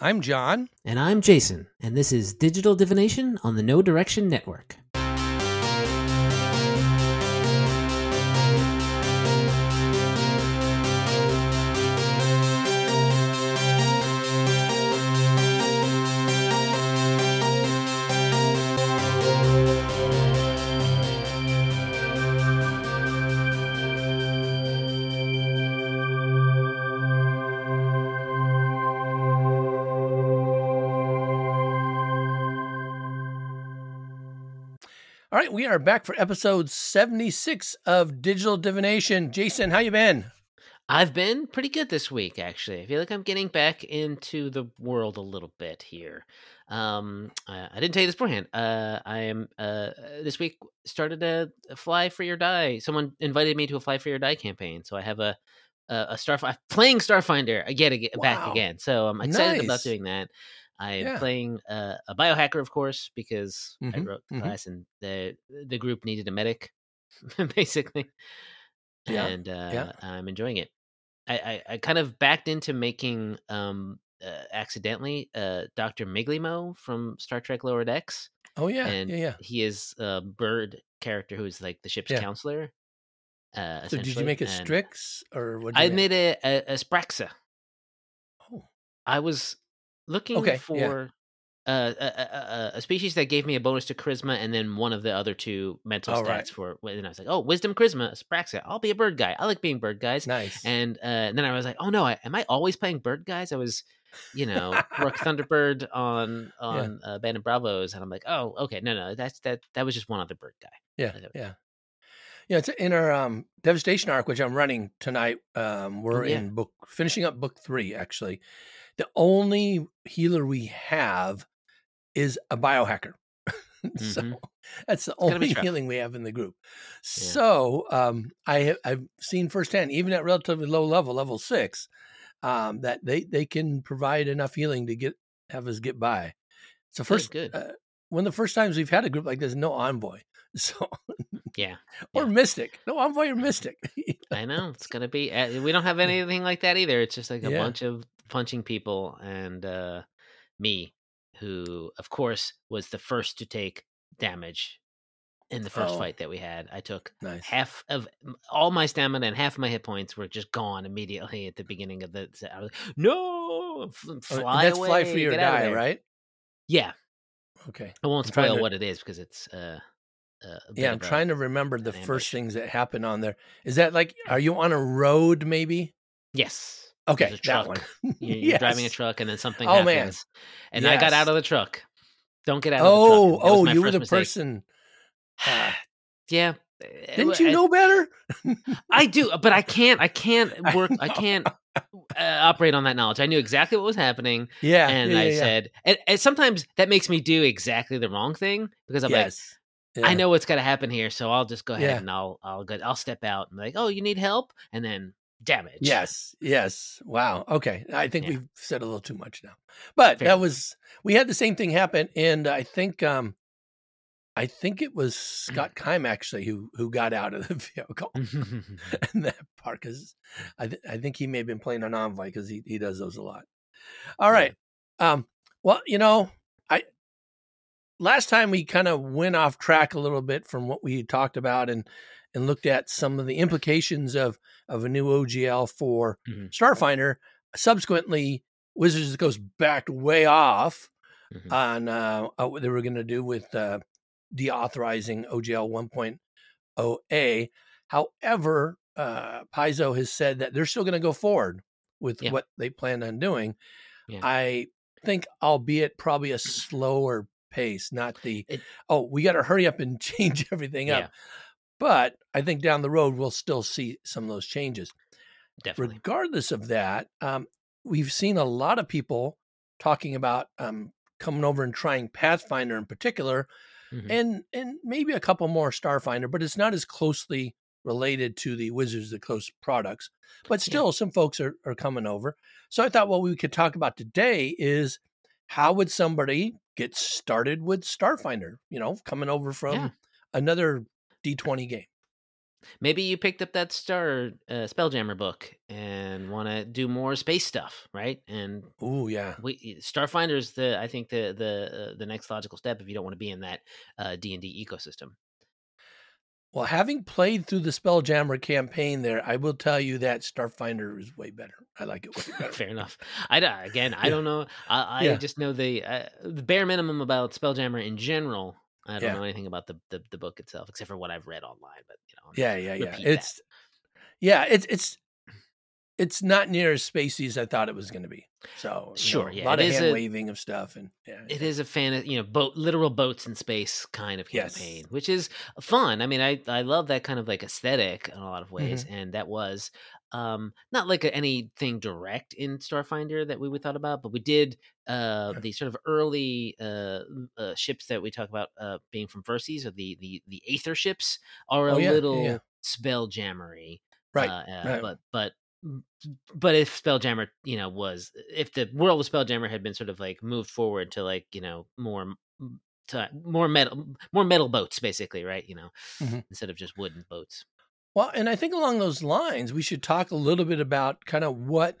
I'm John. And I'm Jason, and this is Digital Divination on the No Direction Network. Right, we are back for episode 76 of Digital Divination. Jason, how you been? I've been pretty good this week, actually. I feel like I'm getting back into the world a little bit here. Um, I, I didn't tell you this beforehand. Uh, I am uh, this week started a, a, Fly Free or Die. Someone invited me to a Fly Free or Die campaign, so I have a a, a Star playing Starfinder again, again wow. back again. So I'm excited nice. about doing that. I'm yeah. playing uh, a biohacker, of course, because mm-hmm, I wrote the mm-hmm. class and the the group needed a medic, basically. Yeah. And uh, yeah. I'm enjoying it. I, I, I, kind of backed into making um, uh, accidentally uh, Doctor Migleemo from Star Trek Lower Decks. Oh yeah, and yeah, yeah. He is a bird character who's like the ship's counselor. Uh, so did you make a Strix or what? I make? made a, a, a Spraxa. Oh, I was looking okay, for yeah. uh, a, a, a, species that gave me a bonus to charisma and then one of the other two mental oh, stats right. for and I was like, oh, wisdom, charisma, Spraxa. I'll be a bird guy. I like being bird guys. Nice. And, uh, and then I was like, oh no, I, am I always playing bird guys? I was, you know, Rook Thunderbird on on yeah. uh, Band of Bravos, and I'm like, oh, okay, no, no, that's that that was just one other bird guy. Yeah, yeah. Yeah, it's in our um, devastation Ark, which I'm running tonight. Um, we're yeah. in book finishing up book three, actually, the only healer we have is a biohacker. so mm-hmm. that's the only healing we have in the group. Yeah. So um, I have I've seen firsthand, even at relatively low level, level six, um, that they they can provide enough healing to get have us get by. So first, good. Uh, one of the first times we've had a group like this, no envoy. So yeah, or yeah. mystic, no envoy or mystic. I know it's gonna be. Uh, we don't have anything like that either. It's just like a Yeah. bunch of punching people and uh, me, who of course was the first to take damage in the first Oh. fight that we had. I took Nice. half of all my stamina and half of my hit points were just gone immediately at the beginning of the. I was like, no, Oh, fly that's away, fly for your get out of die, right? Yeah, Okay. I won't I'm spoil to- what it is because it's. Uh, uh, Yeah, I'm trying to remember the first things that happen on there. Is that like, are you on a road maybe? Yes. Okay, a that one. You're, you're driving a truck and then something Oh, man. happens. And I got out of the truck. Don't get out Oh, of the truck. That oh, you were the mistake. person. uh, yeah. Didn't you know better? I do, but I can't. I can't work. I, know. can't uh, operate on that knowledge. I knew exactly what was happening, Yeah, and yeah, I yeah, yeah. said, and, and sometimes that makes me do exactly the wrong thing because I'm like, yes. I know what's going to happen here, so I'll just go ahead Yeah. and I'll I'll go, I'll step out and be like, oh, you need help, and then damage. Yes, yes. Wow. Okay. I think Yeah. we've said a little too much now. But Fair that was we had the same thing happen and I think um I think it was Scott Kime actually who who got out of the vehicle in that part cuz I th- I think he may have been playing an envoy cuz he he does those a lot. All right. Yeah. Um well, you know, I last time we kind of went off track a little bit from what we talked about and and looked at some of the implications of of a new OGL for Mhm. Starfinder. Subsequently, Wizards goes backed way off Mhm. on uh, uh, what they were going to do with uh, deauthorizing OGL 1.0a. However, uh, Paizo has said that they're still going to go forward with Yeah. what they plan on doing. Yeah. I think, albeit probably a slower pace, not the It- oh, we got to hurry up and change everything Yeah. up. But I think down the road we'll still see some of those changes. Definitely. Regardless of that, um, we've seen a lot of people talking about um, coming over and trying Pathfinder in particular, Mhm. and and maybe a couple more Starfinder, but it's not as closely related to the Wizards of the Coast products. But Yeah. still, some folks are, are coming over. So I thought what we could talk about today is how would somebody get started with Starfinder? You know, coming over from Yeah. another D20 game. Maybe you picked up that Star uh, Spelljammer book and want to do more space stuff, right? And oh yeah, we is the I think the the uh, the next logical step if you don't want to be in that uh, D and D ecosystem. Well, having played through the Spelljammer campaign there, I will tell you that Starfinder is way better. I like it way better. Fair enough. I again, I don't know. I, I yeah. just know the uh, the bare minimum about Spelljammer in general. I don't yeah. know anything about the, the, the book itself except for what I've read online. But you know, yeah, yeah, yeah. It's that. yeah, it's it's it's not near as spacey as I thought it was going to be. So sure, know, yeah, a lot of hand a, waving of stuff, and yeah, it is a fan of you know boat literal boats in space kind of campaign, yes. which is fun. I mean, I I love that kind of like aesthetic in a lot of ways, mm-hmm. and that was um not like anything direct in Starfinder that we would thought about, but we did uh the sort of early uh, uh ships that we talk about uh being from Verces or the the the Aether ships are a oh, yeah, little yeah, yeah. spelljammery. Right, uh, right. But but but if Spelljammer, you know, was if the world of Spelljammer had been sort of like moved forward to like you know more to more metal more metal boats basically, right? You know, mm-hmm. instead of just wooden boats. Well, and I think along those lines, we should talk a little bit about kind of what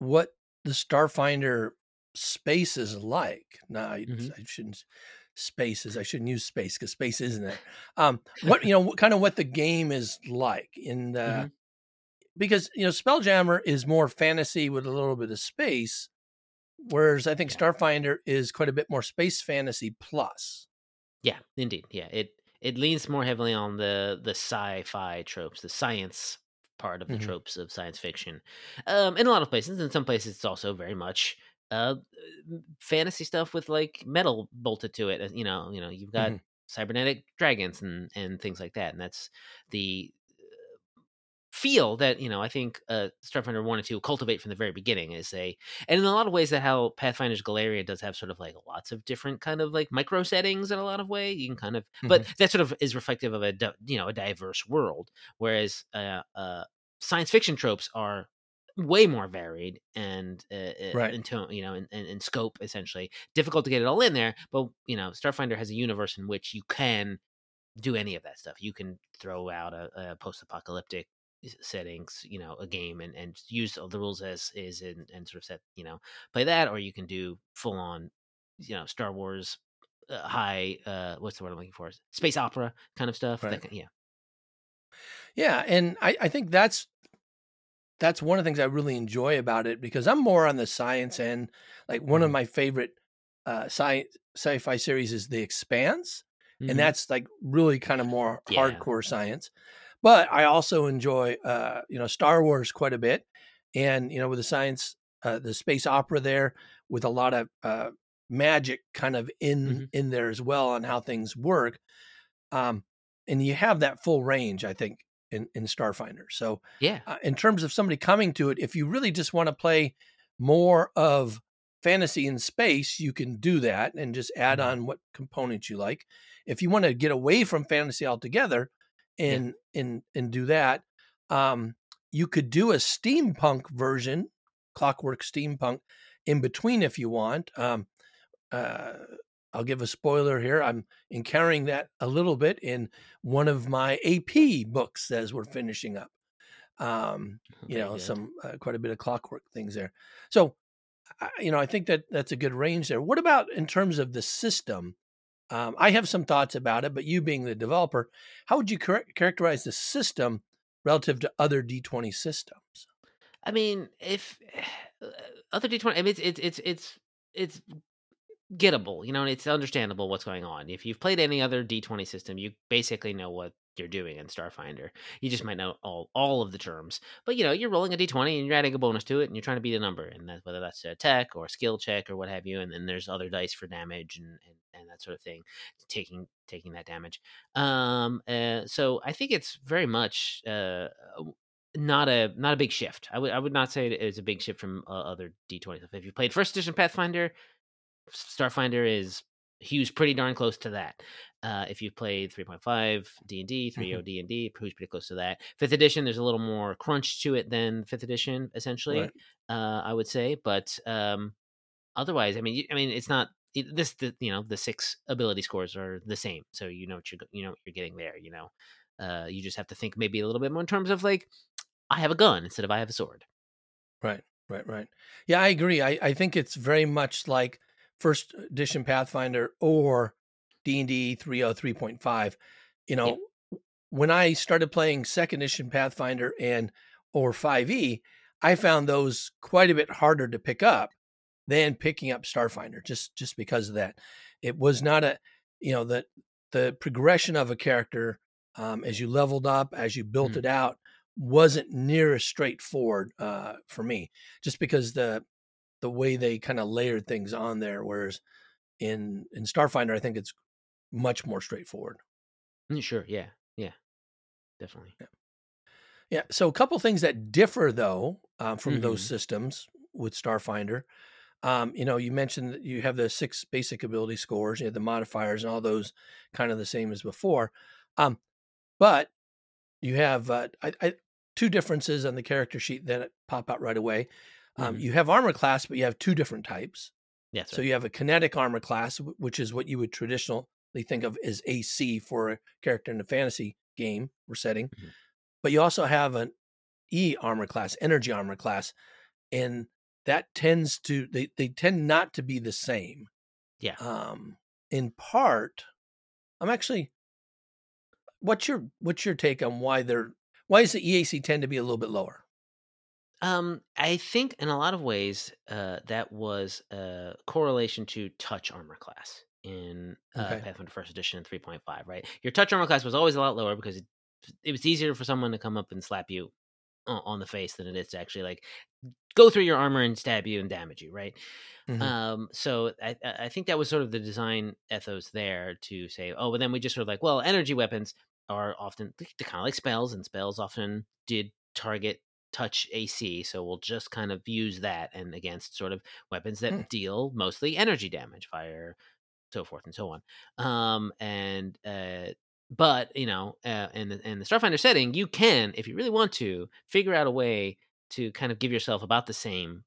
what the Starfinder space is like. Now, mm-hmm. I shouldn't spaces. I shouldn't use space because space isn't it. Um, what you know, kind of what the game is like in the mm-hmm because you know Spelljammer is more fantasy with a little bit of space, whereas I think yeah. Starfinder is quite a bit more space fantasy plus. Yeah, indeed. Yeah, it it leans more heavily on the the sci-fi tropes, the science part of the mm-hmm. tropes of science fiction. Um, in a lot of places, in some places, it's also very much uh, fantasy stuff with like metal bolted to it. You know, you know, you've got mm-hmm. cybernetic dragons and and things like that, and that's the feel that you know I think uh, Starfinder wanted to cultivate from the very beginning is a and in a lot of ways that how Pathfinder's Golarion does have sort of like lots of different kind of like micro settings in a lot of way you can kind of mm-hmm. but that sort of is reflective of a you know a diverse world whereas uh, uh, science fiction tropes are way more varied and uh, uh right. in tone, you know, in, in, in, scope essentially. Difficult to get it all in there, but you know, Starfinder has a universe in which you can do any of that stuff. You can throw out a, a post-apocalyptic settings you know a game and and use the rules as is and, and sort of set you know play that or you can do full on you know star wars uh, high uh what's the word i'm looking for space opera kind of stuff right. That, yeah yeah and i i think that's that's one of the things i really enjoy about it because i'm more on the science end like one mm-hmm. of my favorite uh sci sci-fi series is the expanse mm-hmm. and that's like really kind of more yeah. hardcore science but I also enjoy, uh, you know, Star Wars quite a bit, and you know, with the science, uh, the space opera there, with a lot of uh, magic kind of in mm-hmm. in there as well on how things work. Um, and you have that full range, I think, in in Starfinder. So yeah, uh, in terms of somebody coming to it, if you really just want to play more of fantasy in space, you can do that and just add mm-hmm. on what components you like. If you want to get away from fantasy altogether, and yeah. and and do that. Um, you could do a steampunk version, clockwork steampunk, in between if you want. Um, uh, I'll give a spoiler here. I'm encountering that a little bit in one of my AP books as we're finishing up. Um, you know, some uh, quite a bit of clockwork things there. So, you know, I think that that's a good range there. What about in terms of the system? Um, I have some thoughts about it, but you being the developer, how would you char- characterize the system relative to other D20 systems? I mean, if uh, other D20, I mean, it's it's it's it's it's gettable. You know, and it's understandable what's going on. If you've played any other D20 system, you basically know what you're doing in Starfinder. You just might know all all of the terms, but you know you're rolling a d20 and you're adding a bonus to it, and you're trying to beat a number, and that, whether that's a tech or a skill check or what have you, and then there's other dice for damage and, and, and that sort of thing, taking taking that damage. Um, uh, so I think it's very much uh, not a not a big shift. I would I would not say it's a big shift from uh, other d20 If you played first edition Pathfinder, Starfinder is he was pretty darn close to that. Uh, if you've played 3.5 D&D, 3.0 mm-hmm. D&D, who's pretty close to that. Fifth edition, there's a little more crunch to it than fifth edition, essentially. Right. Uh, I would say, but um, otherwise, I mean, I mean, it's not it, this. The, you know, the six ability scores are the same, so you know what you're you know what you're getting there. You know, uh, you just have to think maybe a little bit more in terms of like I have a gun instead of I have a sword. Right, right, right. Yeah, I agree. I, I think it's very much like first edition Pathfinder or D and D 303.5. You know, yeah. when I started playing second edition Pathfinder and or 5e, I found those quite a bit harder to pick up than picking up Starfinder, just just because of that. It was not a, you know, the the progression of a character um, as you leveled up, as you built mm. it out, wasn't near as straightforward uh, for me, just because the the way they kind of layered things on there. Whereas in in Starfinder, I think it's much more straightforward. Mm, sure. Yeah. Yeah. Definitely. Yeah. Yeah. So a couple things that differ though um, from mm-hmm. those systems with Starfinder. Um, you know, you mentioned that you have the six basic ability scores, you have the modifiers, and all those kind of the same as before. Um, but you have uh, I, I, two differences on the character sheet that pop out right away. Um, mm-hmm. You have armor class, but you have two different types. Yes. So you have a kinetic armor class, which is what you would traditionally think of as AC for a character in a fantasy game or setting. Mm-hmm. But you also have an E armor class, energy armor class, and that tends to they they tend not to be the same. Yeah. Um, in part, I'm actually. What's your what's your take on why they're why does the EAC tend to be a little bit lower? Um, I think in a lot of ways, uh, that was a correlation to touch armor class in uh, okay. Pathfinder First Edition 3.5. Right, your touch armor class was always a lot lower because it, it was easier for someone to come up and slap you on the face than it is to actually like go through your armor and stab you and damage you. Right. Mm-hmm. Um, so I, I think that was sort of the design ethos there to say, oh, but then we just sort of like, well, energy weapons are often kind of like spells, and spells often did target touch AC, so we'll just kind of use that and against sort of weapons that mm. deal mostly energy damage, fire, so forth and so on. Um, and uh, but you know, uh, in the in the Starfinder setting, you can, if you really want to, figure out a way to kind of give yourself about the same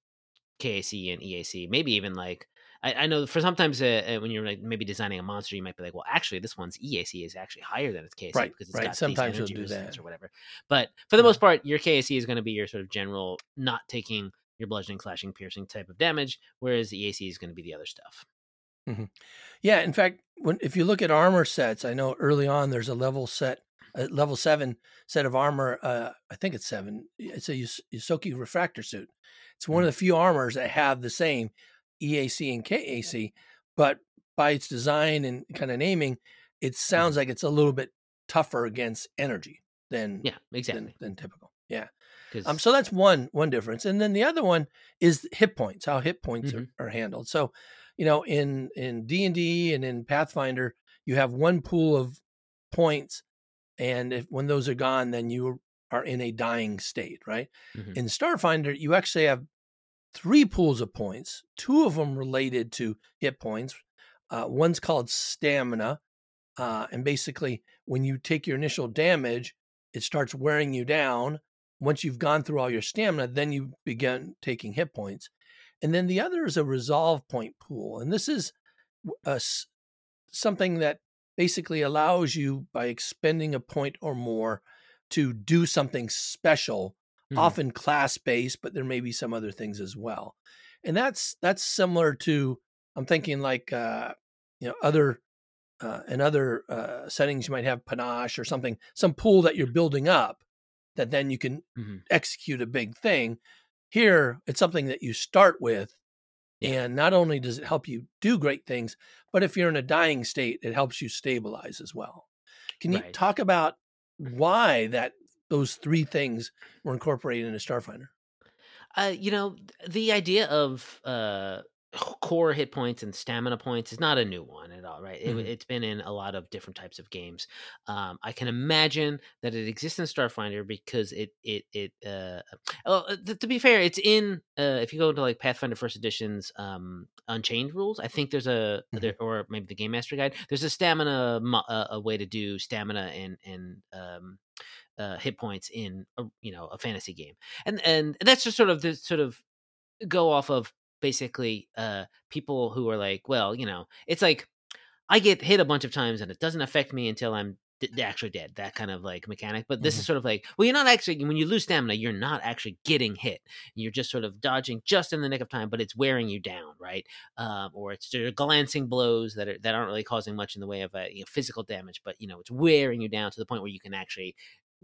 KAC and EAC, maybe even like I, I know for sometimes uh, uh, when you're like maybe designing a monster, you might be like, well, actually, this one's EAC is actually higher than its KAC right, because it's right. got sometimes these you'll do that or whatever. But for the yeah. most part, your KAC is going to be your sort of general, not taking your bludgeoning, slashing, piercing type of damage, whereas the EAC is going to be the other stuff. Mm-hmm. Yeah, in fact, when if you look at armor sets, I know early on there's a level set, a level seven set of armor. Uh, I think it's seven. It's a Ysoki refractor suit. It's one mm-hmm. of the few armors that have the same EAC and KAC, but by its design and kind of naming, it mm-hmm. sounds like it's a little bit tougher against energy than yeah exactly than, than typical. Yeah. Um, so that's one one difference, and then the other one is hit points. How hit points mm-hmm. are, are handled. So, you know, in in D and D and in Pathfinder, you have one pool of points, and if when those are gone, then you are in a dying state, right? Mm-hmm. In Starfinder, you actually have three pools of points, two of them related to hit points. Uh, one's called stamina. Uh, and basically, when you take your initial damage, it starts wearing you down. Once you've gone through all your stamina, then you begin taking hit points. And then the other is a resolve point pool. And this is a, something that basically allows you, by expending a point or more, to do something special mm-hmm. often class based, but there may be some other things as well. And that's that's similar to I'm thinking like uh, you know other uh, in other uh, settings you might have panache or something, some pool that you're building up that then you can mm-hmm. execute a big thing. Here, it's something that you start with, yeah. and not only does it help you do great things, but if you're in a dying state, it helps you stabilize as well. Can you right. talk about why that those three things were incorporated into Starfinder? Uh, you know, the idea of uh, core hit points and stamina points is not a new one at all, right? mm-hmm. it, has been in a lot of different types of games. Um, I can imagine that it exists in Starfinder because it it it. Uh, well, uh, to be fair, it's in uh, if you go into like Pathfinder First Edition's um, Unchained rules. I think there's a mm-hmm. there, or maybe the Game Master Guide. There's a stamina uh, a way to do stamina and and um, uh, hit points in a, you know a fantasy game, and and that's just sort of the sort of go off of basically uh, people who are like, well, you know, it's like I get hit a bunch of times and it doesn't affect me until I'm actually dead that kind of like mechanic. But this mm-hmm. is sort of like well you're not actually when you lose stamina you're not actually getting hit. You're just sort of dodging just in the nick of time but it's wearing you down right? Um, or it's glancing blows that are that aren't really causing much in the way of uh, you know, physical damage but you know it's wearing you down to the point where you can actually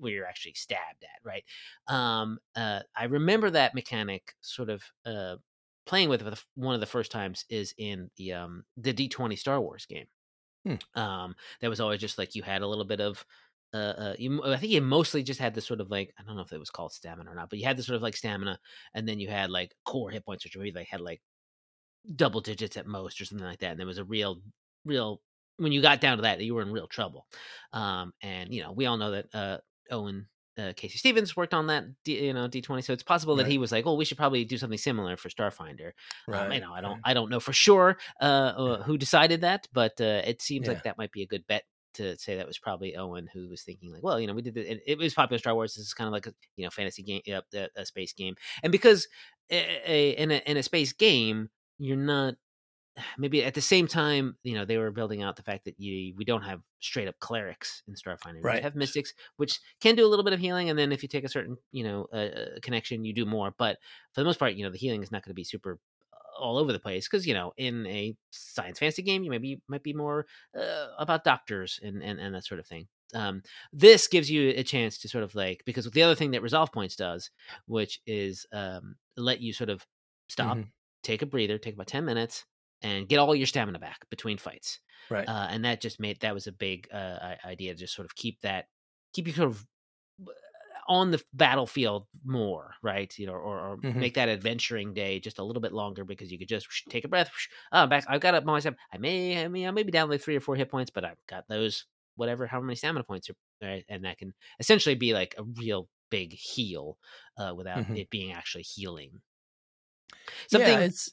where you're actually stabbed at right um, uh, i remember that mechanic sort of uh, playing with it one of the first times is in the um, the d20 star wars game Hmm. Um, that was always just like you had a little bit of uh, uh, you, I think you mostly just had this sort of like I don't know if it was called stamina or not, but you had this sort of like stamina, and then you had like core hit points, which maybe they had like double digits at most or something like that. And there was a real, real when you got down to that, you were in real trouble. Um, and you know we all know that uh, Owen uh, K.C. Stephens worked on that, D, you know, D twenty. So it's possible that he was like, "Oh, we should probably do something similar for Starfinder." Right. Um, you know, I don't, right. I don't know for sure uh, uh, who decided that, but uh, it seems yeah. like that might be a good bet to say that was probably Owen who was thinking like, well, you know, we did it. It was popular Star Wars. This is kind of like a you know fantasy game, a, a space game, and because a, a, in a in a space game, you're not maybe at the same time, you know, they were building out the fact that you we don't have straight up clerics in Starfinder. Right. We have mystics, which can do a little bit of healing, and then if you take a certain, you know, uh, connection, you do more. But for the most part, you know, the healing is not going to be super uh, all over the place because you know in a science fantasy game you maybe might be more uh, about doctors and, and and that sort of thing um, this gives you a chance to sort of like because the other thing that resolve points does which is um, let you sort of stop mm-hmm. take a breather take about 10 minutes and get all your stamina back between fights. Right. Uh, and that just made that was a big uh, idea to just sort of keep that keep you sort of uh, on the battlefield more, right? You know, or, or mm-hmm. make that adventuring day just a little bit longer because you could just take a breath. Oh, back. I've got up myself. I may, I mean, I may be down like three or four hit points, but I've got those whatever, how many stamina points are, right? and that can essentially be like a real big heal uh, without mm-hmm. it being actually healing. Something yeah, it's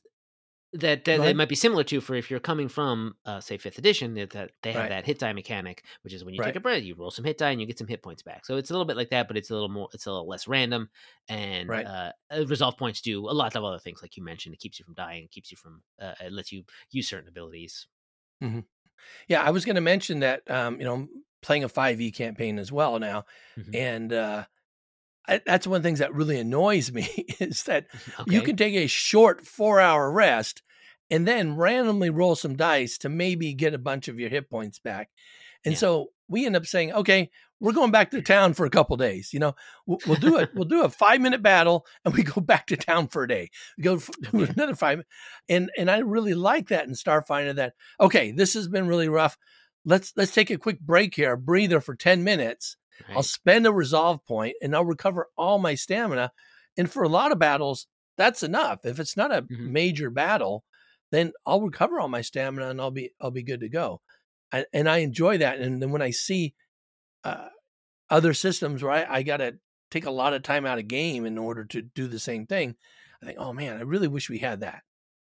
that that, that might be similar to for if you're coming from uh, say fifth edition that, that they have right. that hit die mechanic which is when you right. take a breath you roll some hit die and you get some hit points back so it's a little bit like that but it's a little more it's a little less random and right. uh, uh resolve points do a lot of other things like you mentioned it keeps you from dying it keeps you from uh, it lets you use certain abilities mm-hmm. yeah i was going to mention that um, you know playing a 5e campaign as well now mm-hmm. and uh I, that's one of the things that really annoys me is that mm-hmm. okay. you can take a short four hour rest and then randomly roll some dice to maybe get a bunch of your hit points back. And yeah. so we end up saying, okay, we're going back to town for a couple days. You know, we'll, we'll do it. we'll do a five minute battle, and we go back to town for a day. We go for okay. another five, and and I really like that in Starfinder. That okay, this has been really rough. Let's let's take a quick break here, a breather for ten minutes, Right. I'll spend a resolve point and I'll recover all my stamina. And for a lot of battles, that's enough. If it's not a mm-hmm. major battle, then I'll recover all my stamina and I'll be I'll be good to go. I, and I enjoy that. And then when I see uh, other systems where I, I got to take a lot of time out of game in order to do the same thing, I think, oh man, I really wish we had that.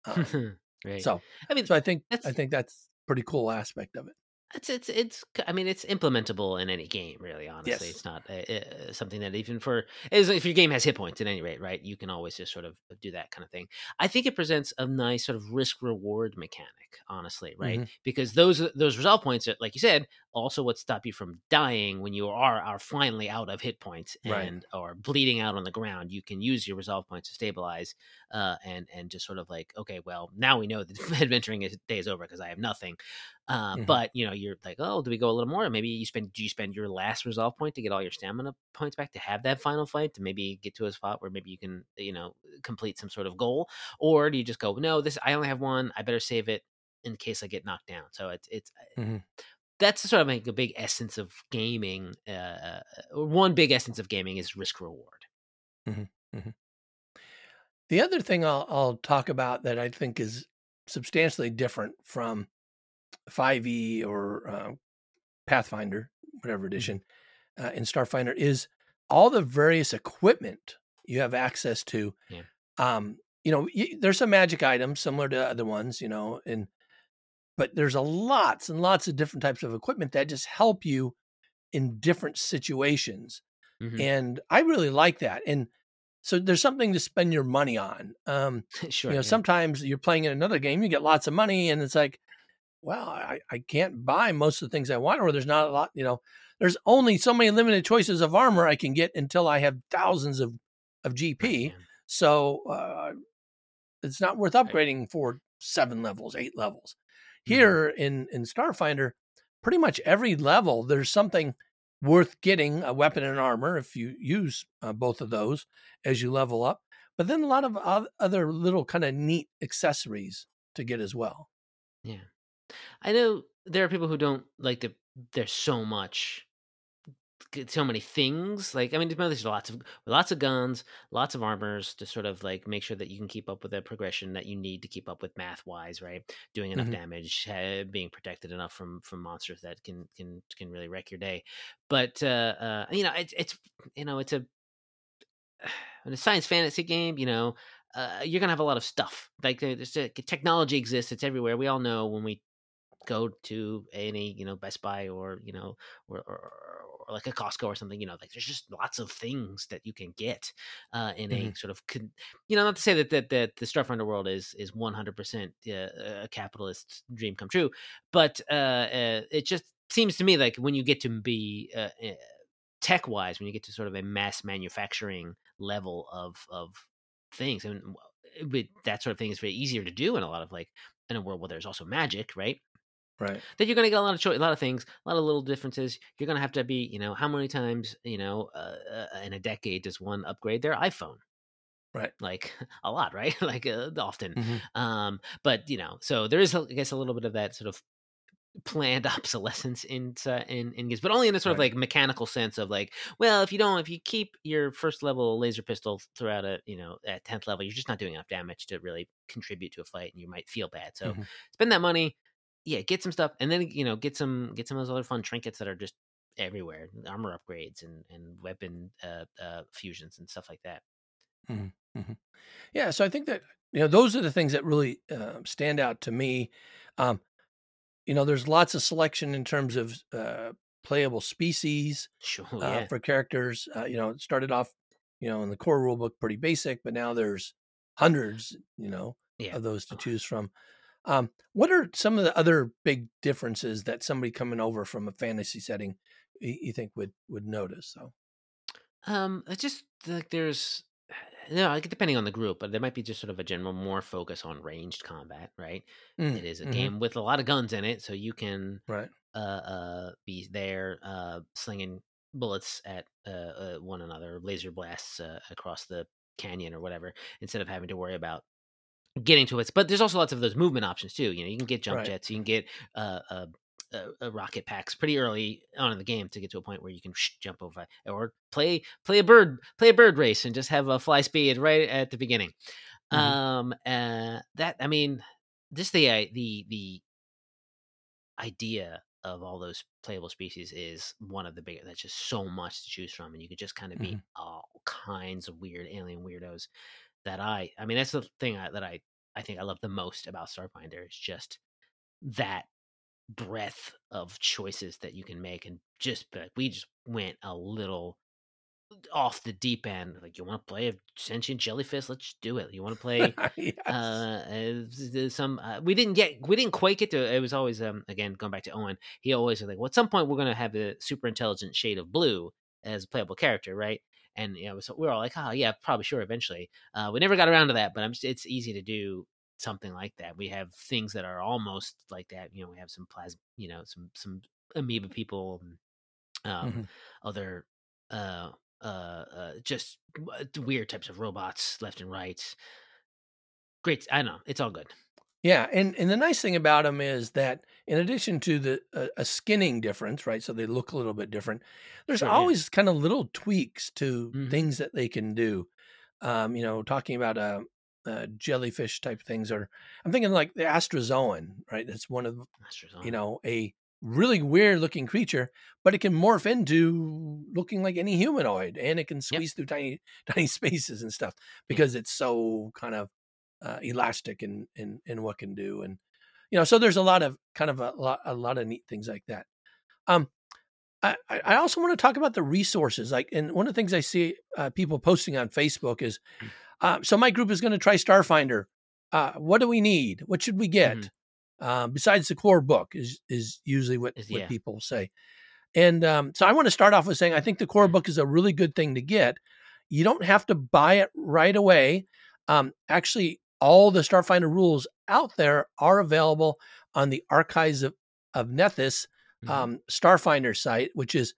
Um, right. So I mean, so I think I think that's pretty cool aspect of it. It's it's it's. I mean, it's implementable in any game, really. Honestly, yes. it's not uh, something that even for if your game has hit points at any rate, right? You can always just sort of do that kind of thing. I think it presents a nice sort of risk reward mechanic, honestly, right? Mm-hmm. Because those those resolve points, are, like you said, also what stop you from dying when you are are finally out of hit points and right. or bleeding out on the ground. You can use your resolve points to stabilize, uh, and and just sort of like, okay, well, now we know that adventuring day is over because I have nothing. Uh, mm-hmm. But you know, you're like, oh, do we go a little more? Maybe you spend do you spend your last resolve point to get all your stamina points back to have that final fight to maybe get to a spot where maybe you can you know complete some sort of goal, or do you just go, no, this I only have one, I better save it in case I get knocked down. So it's it's mm-hmm. That's sort of like a big essence of gaming. Uh, uh one big essence of gaming is risk reward. Mm-hmm. Mm-hmm. The other thing I'll, I'll talk about that I think is substantially different from 5e or uh, Pathfinder, whatever mm-hmm. edition, uh, in Starfinder is all the various equipment you have access to. Yeah. Um, you know, y- there's some magic items similar to other ones, you know, and but there's a lots and lots of different types of equipment that just help you in different situations. Mm-hmm. And I really like that. And so there's something to spend your money on. Um, sure. You know, yeah. sometimes you're playing in another game, you get lots of money, and it's like, well, I, I can't buy most of the things I want, or there's not a lot, you know, there's only so many limited choices of armor I can get until I have thousands of, of GP. So uh, it's not worth upgrading for seven levels, eight levels. Mm-hmm. Here in, in Starfinder, pretty much every level, there's something worth getting a weapon and armor if you use uh, both of those as you level up. But then a lot of other little kind of neat accessories to get as well. Yeah. I know there are people who don't like the there's so much so many things. Like, I mean, there's lots of lots of guns, lots of armors to sort of like make sure that you can keep up with the progression that you need to keep up with math wise, right? Doing enough mm-hmm. damage, uh, being protected enough from from monsters that can can can really wreck your day. But uh, uh you know, it's it's you know, it's a in a science fantasy game, you know, uh, you're gonna have a lot of stuff. Like there's a, technology exists; it's everywhere. We all know when we go to any, you know, Best Buy or you know, or, or, or like a Costco or something, you know, like there's just lots of things that you can get uh, in mm-hmm. a sort of, con- you know, not to say that that, that the Starfinder world is is 100% uh, a capitalist dream come true, but uh, uh, it just seems to me like when you get to be uh, eh, tech wise, when you get to sort of a mass manufacturing level of of things, and that sort of thing is very easier to do in a lot of like in a world where there's also magic, right? Right that you're going to get a lot of choice a lot of things a lot of little differences you're going to have to be you know how many times you know uh, uh, in a decade does one upgrade their iphone right like a lot right like uh, often mm-hmm. um but you know so there is i guess a little bit of that sort of planned obsolescence in uh, in in games, but only in a sort right. of like mechanical sense of like, well, if you don't, if you keep your first level laser pistol throughout a you know at tenth level, you're just not doing enough damage to really contribute to a fight, and you might feel bad. So mm-hmm. spend that money, yeah, get some stuff, and then you know get some get some of those other fun trinkets that are just everywhere, armor upgrades and and weapon uh, uh, fusions and stuff like that. Mm-hmm. mm-hmm. Yeah, so I think that you know those are the things that really uh, stand out to me. Um, you know, there's lots of selection in terms of uh, playable species sure, uh, yeah. for characters. Uh, you know, it started off, you know, in the core rulebook pretty basic, but now there's hundreds, you know, yeah. of those to choose from. Um, what are some of the other big differences that somebody coming over from a fantasy setting you, think would would notice? So, um, I just like there's no, depending on the group, but there might be just sort of a general more focus on ranged combat, right? Mm, it is a mm-hmm. game with a lot of guns in it, so you can right uh, uh be there uh slinging bullets at uh, uh one another, laser blasts uh, across the canyon or whatever, instead of having to worry about getting to it. But there's also lots of those movement options too. You know, you can get jump right. jets, you can get uh, uh, uh, uh, rocket packs pretty early on in the game to get to a point where you can sh- jump over or play play a bird play a bird race and just have a fly speed right at the beginning. Mm-hmm. Um, uh, that I mean, just the the the idea of all those playable species is one of the big. That's just so much to choose from, and you could just kind of mm-hmm. be all kinds of weird alien weirdos that I I mean that's the thing I, that I I think I love the most about Starfinder is just that breadth of choices that you can make and just but we just went a little off the deep end like you want to play a sentient jellyfish? Let's do it. You want to play yes. uh some uh, we didn't get we didn't quite get to it was always um again going back to owen he always was like well at some point we're going to have a super intelligent shade of blue as a playable character right and you know, so we were all like, oh yeah, probably sure eventually. Uh, we never got around to that, but I'm, it's easy to do something like that. We have things that are almost like that. You know, we have some plasma, you know, some some amoeba people, um, mm-hmm. other uh, uh, uh, just weird types of robots left and right. Great, I know it's all good. Yeah, and and the nice thing about them is that in addition to the uh, a skinning difference, right? So they look a little bit different. There's sure, always yeah. kind of little tweaks to mm-hmm. things that they can do. Um, you know, talking about uh, uh, jellyfish type things, or I'm thinking like the astrazoan, right? That's one of Astrazoan. you know a really weird looking creature, but it can morph into looking like any humanoid, and it can squeeze yep. through tiny tiny spaces and stuff because it's so kind of uh, elastic in, in in what can do, and you know, so there's a lot of kind of a lot a lot of neat things like that. Um, I, I also want to talk about the resources. Like, and one of the things I see uh, people posting on Facebook is, uh, so my group is going to try Starfinder. Uh, what do we need? What should we get? Mm-hmm. um, besides the core book is is usually what, what yeah. people say. And um, so I want to start off with saying I think the core book is a really good thing to get. You don't have to buy it right away. Um, actually, all the Starfinder rules out there are available on the Archives of, of Nethys mm-hmm. um, Starfinder site, which is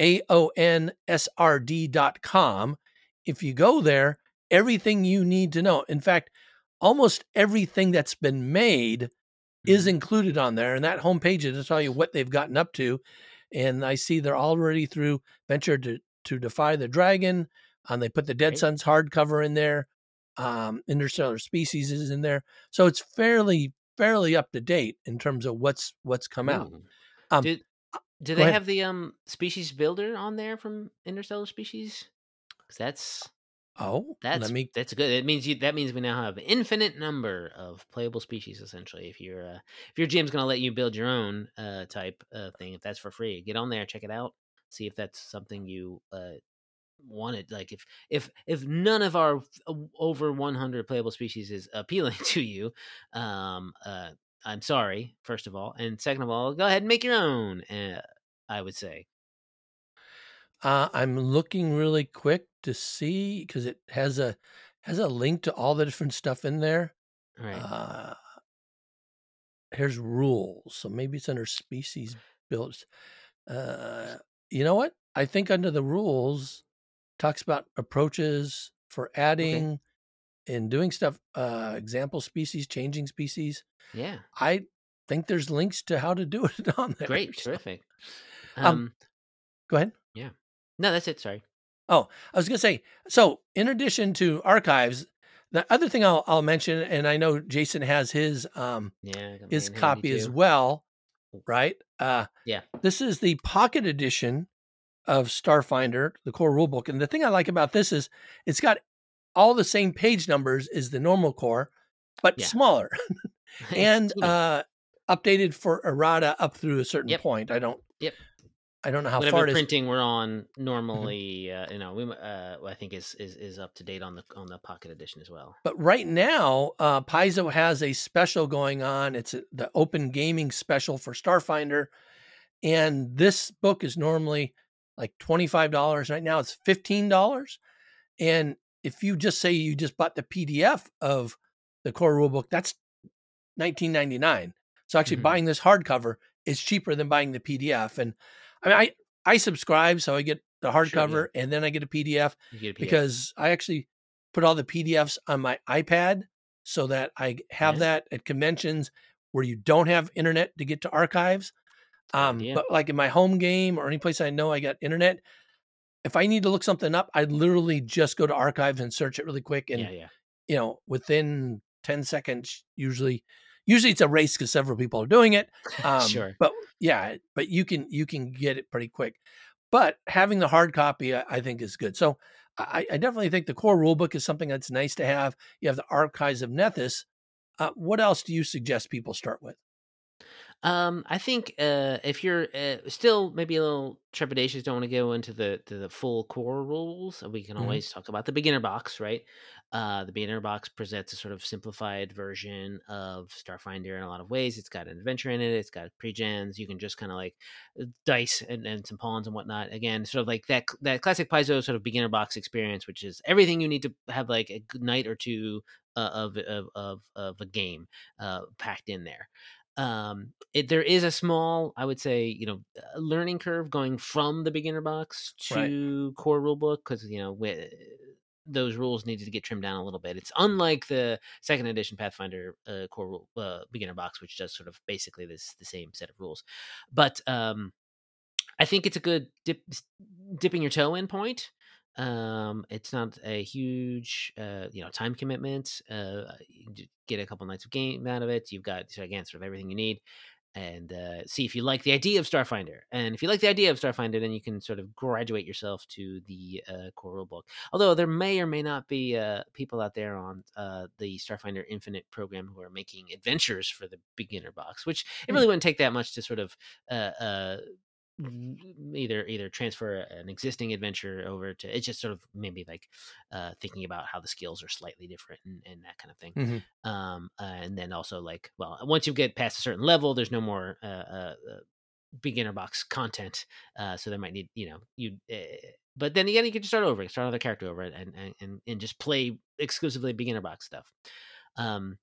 aonsrd.com. If you go there, everything you need to know. In fact, almost everything that's been made mm-hmm. is included on there. And that homepage will tell you what they've gotten up to. And I see they're already through Venture to, to Defy the Dragon. And they put the Dead right. Suns hardcover in there. Um, Interstellar Species is in there. So it's fairly fairly up to date in terms of what's what's come out. Um, Did uh, do they ahead. have the um species builder on there from Interstellar Species? Because that's oh that's me... that's good. It means you that means we now have infinite number of playable species essentially. If you're uh, if your GM's gonna let you build your own uh, type uh, thing, if that's for free, get on there, check it out, see if that's something you uh, wanted like if if if none of our over 100 playable species is appealing to you um uh i'm sorry first of all and second of all go ahead and make your own uh, i would say. Uh i'm looking really quick to see because it has a has a link to all the different stuff in there. Right. Uh here's rules so maybe it's under species built uh you know what? I think under the rules talks about approaches for adding okay. and doing stuff, uh, example species, changing species. Yeah. I think there's links to how to do it on there. Great, so. terrific. Um, um, go ahead. Yeah. No, that's it. Sorry. Oh, I was going to say so, in addition to archives, the other thing I'll, I'll mention, and I know Jason has his um yeah, his copy as well, right? Uh, yeah. This is the pocket edition of Starfinder, the core rulebook. And the thing I like about this is it's got all the same page numbers as the normal core, but yeah. smaller and uh, updated for errata up through a certain yep. point. I don't. Yep. I don't know how Whatever far printing we're on mm-hmm. normally, uh, you know, we uh, I think is, is is up to date on the on the Pocket Edition as well. But right now, uh, Paizo has a special going on. It's a, the Open Gaming Special for Starfinder, and this book is normally like $25. Right now it's $15. And if you just say you just bought the PDF of the core rulebook, that's 19.99. So actually mm-hmm. buying this hardcover is cheaper than buying the PDF. And I mean I I subscribe so I get the hardcover sure, yeah. and then I get a, PDF get a PDF because I actually put all the PDFs on my iPad so that I have yeah. that at conventions where you don't have internet to get to archives. Um, but like in my home game or any place I know I got internet, if I need to look something up, I literally just go to archives and search it really quick. And, yeah, yeah. you know, within 10 seconds, usually, usually it's a race because several people are doing it. Um, sure. But yeah, but you can, you can get it pretty quick. But having the hard copy, I, I think is good. So I, I, definitely think the core rulebook is something that's nice to have. You have the archives of Nethys. Uh, what else do you suggest people start with? Um, I think uh, if you're uh, still maybe a little trepidatious, don't want to go into the the full core rules, we can mm-hmm. always talk about the beginner box, right? Uh, the beginner box presents a sort of simplified version of Starfinder in a lot of ways. It's got an adventure in it. It's got pre-gens. You can just kind of like uh, dice and, and some pawns and whatnot. Again, sort of like that that classic Paizo sort of beginner box experience, which is everything you need to have like a night or two uh, of, of, of of a game uh, packed in there um it, there is a small i would say you know learning curve going from the beginner box to right. core rulebook because you know with, those rules needed to get trimmed down a little bit it's unlike the second edition pathfinder uh, core rule, uh, beginner box which does sort of basically this the same set of rules but um i think it's a good dip, dipping your toe in point um, it's not a huge, uh, you know, time commitment. Uh, get a couple nights of game out of it. You've got again sort of everything you need, and uh, see if you like the idea of Starfinder. And if you like the idea of Starfinder, then you can sort of graduate yourself to the uh, core rulebook. Although there may or may not be uh, people out there on uh, the Starfinder Infinite program who are making adventures for the beginner box, which it hmm. really wouldn't take that much to sort of uh, uh, either either transfer an existing adventure over to it's just sort of maybe like uh thinking about how the skills are slightly different and, and that kind of thing mm-hmm. um uh, and then also like well once you get past a certain level there's no more uh, uh, uh beginner box content uh so they might need you know you uh, but then again you can just start over start another character over and and and, and just play exclusively beginner box stuff um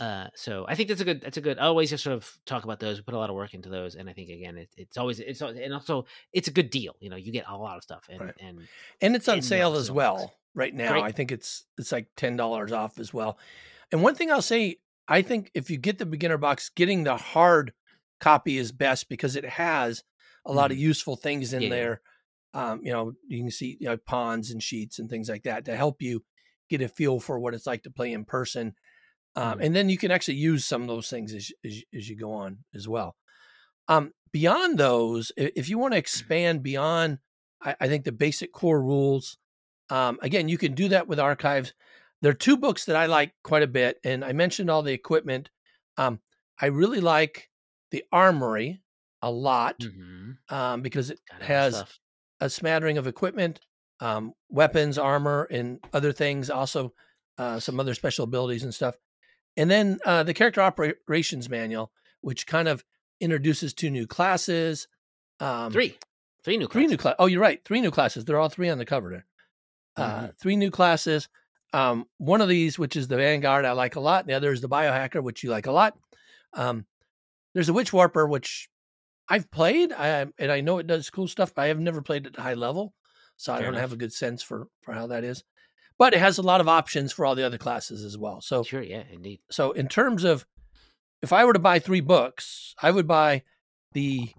uh, so I think that's a good. That's a good. I always just sort of talk about those. We put a lot of work into those, and I think again, it, it's always it's and also it's a good deal. You know, you get a lot of stuff, and right. and and it's on sale as well right now. Great. I think it's it's like ten dollars off as well. And one thing I'll say, I think if you get the beginner box, getting the hard copy is best because it has a lot mm. of mm-hmm. useful things in yeah. there. Um, you know, you can see you know, pawns and sheets and things like that to help you get a feel for what it's like to play in person um, mm-hmm. and then you can actually use some of those things as, as, as you go on as well. Um, beyond those, if you want to mm-hmm. expand beyond, I, I think the basic core rules, um, again, you can do that with archives. There are two books that I like quite a bit, and I mentioned all the equipment. Um, I really like the Armory a lot mm-hmm. um, because it has a smattering of equipment, um, weapons, armor, and other things. Also, uh, some other special abilities and stuff. And then uh, the character operations manual, which kind of introduces two new classes. Um, three, three new, three new classes. Oh, you're right, three new classes. They're all three on the cover there. Uh, mm-hmm. Three new classes. Um, one of these, which is the Vanguard, I like a lot. The other is the Biohacker, which you like a lot. Um, there's a Witch Warper, which I've played, I, and I know it does cool stuff, but I have never played at high level, so Fair I don't enough. have a good sense for for how that is but it has a lot of options for all the other classes as well. So sure, yeah, indeed. So in terms of if I were to buy three books, I would buy the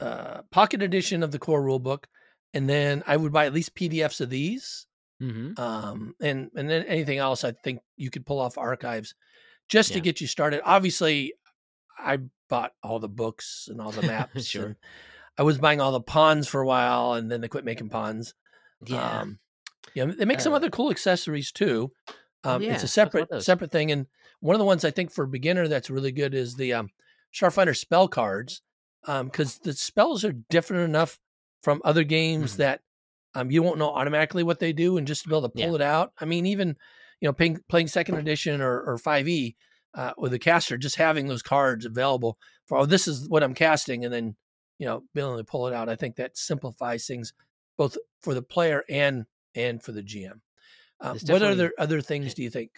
uh, pocket edition of the core rule book, and then I would buy at least PDFs of these. Mm-hmm. Um, and and then anything else, I think you could pull off archives just yeah. to get you started. Obviously, I bought all the books and all the maps. sure. I was buying all the pawns for a while, and then they quit making pawns. Yeah. Um, yeah, they make some uh, other cool accessories too. Oh, um, yeah, it's a separate separate thing, and one of the ones I think for beginner that's really good is the um, Starfinder spell cards, because um, the spells are different enough from other games mm-hmm. that um, you won't know automatically what they do, and just to be able to pull yeah. it out. I mean, even you know, playing, playing second edition or or five E uh, with a caster, just having those cards available for oh, this is what I'm casting, and then you know, being able to pull it out. I think that simplifies things both for the player and and for the GM. Um, what other other things do you think?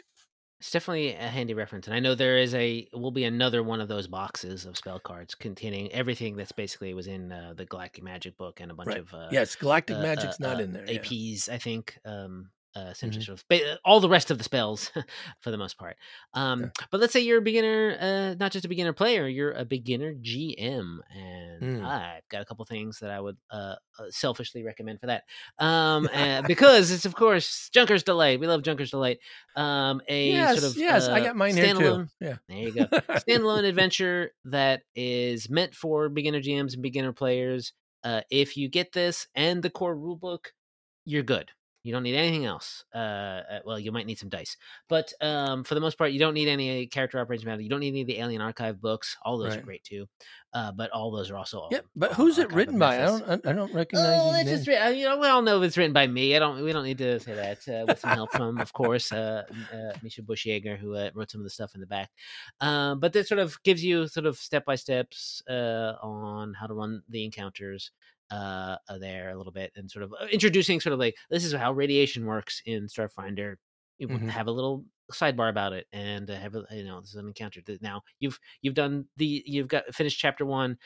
It's definitely a handy reference, and I know there is a will be another one of those boxes of spell cards containing everything that's basically was in uh, the Galactic Magic book and a bunch right. of uh, yes, Galactic uh, Magic's not uh, in there. APs, yeah. I think. Um, uh, essentially mm-hmm. sort of uh, all the rest of the spells for the most part. Um, But let's say you're a beginner, uh, not just a beginner player, you're a beginner GM, and mm. I've got a couple things that I would uh, uh selfishly recommend for that. Um, because it's of course Junker's Delight. We love Junker's Delight. Um, a yes, sort of yes, I got mine here too. Yeah, there you go. standalone adventure that is meant for beginner GMs and beginner players. if you get this and the core rulebook, you're good you don't need anything else. Uh, uh, well, you might need some dice, but um, for the most part, you don't need any character operations manual. You don't need any of the Alien Archive books. All those right. are great too. Uh, but all those are also yeah. But who's it written by? I don't. I don't recognize. Oh, it's just uh, you know we all know it's written by me. I don't. We don't need to say that uh, with some help from, of course, uh, uh, Misha Bushyager, who uh, wrote some of the stuff in the back. Um, but this sort of gives you sort of step by steps uh, on how to run the encounters uh, there a little bit and sort of uh, introducing sort of like this is how radiation works in Starfinder. You mm-hmm. have a little sidebar about it and uh, have a, you know this is an encounter that now you've you've done the you've got finished chapter one.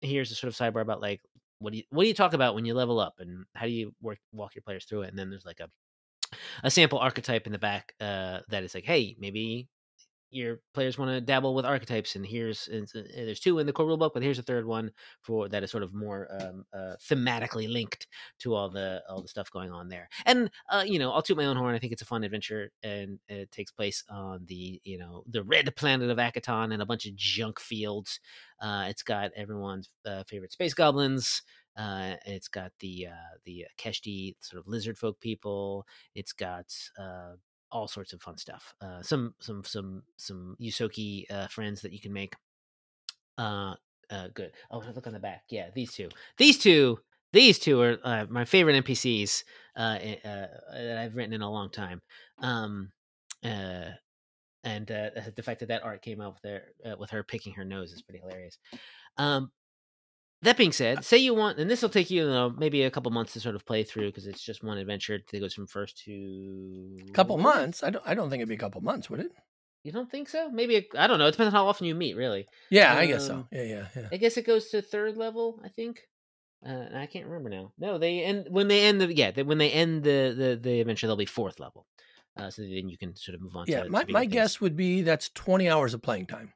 Here's a sort of sidebar about like what do you what do you talk about when you level up and how do you work walk your players through it and then there's like a a sample archetype in the back uh, that is like hey maybe your players want to dabble with archetypes and here's and there's two in the core rulebook but here's a third one for that is sort of more um, uh, thematically linked to all the all the stuff going on there and uh, you know i'll toot my own horn i think it's a fun adventure and it takes place on the you know the red planet of Akiton and a bunch of junk fields uh, it's got everyone's uh, favorite space goblins uh, it's got the uh, the Keshti sort of lizard folk people. It's got uh, all sorts of fun stuff. Uh, some some some some Ysoki uh, friends that you can make. Uh, Uh, good. Oh, look on the back. Yeah, these two. These two. These two are uh, my favorite NPCs uh, uh, that I've written in a long time. Um, uh, and uh, the fact that that art came out with her uh, with her picking her nose is pretty hilarious. Um, that being said, say you want, and this will take you, you know, maybe a couple months to sort of play through because it's just one adventure that goes from first to couple months. I don't. I don't think it'd be a couple months, would it? You don't think so? Maybe I don't know. It depends on how often you meet, really. Yeah, um, I guess so. Um, yeah, yeah, yeah. I guess it goes to third level. I think. Uh, I can't remember now. No, they end when they end the yeah when they end the the, the adventure they'll be fourth level. Uh, so then you can sort of move on. Yeah, to, my, to my guess would be that's twenty hours of playing time.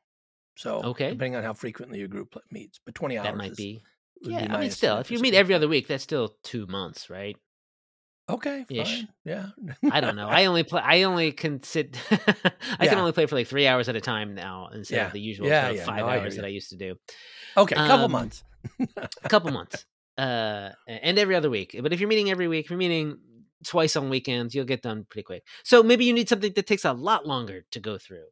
So okay, depending on how frequently your group meets, but twenty hours that might is, be. Yeah, be I mean, still, if you meet every other week, that's still two months, right? Okay, fine. Yeah. I don't know. I only play. I only can sit. I yeah. can only play for like three hours at a time now instead yeah. of the usual yeah, of five no, hours that I used to do. Okay, a couple um, months. a couple months. Uh, and every other week. But if you're meeting every week, if you're meeting twice on weekends, you'll get done pretty quick. So maybe you need something that takes a lot longer to go through.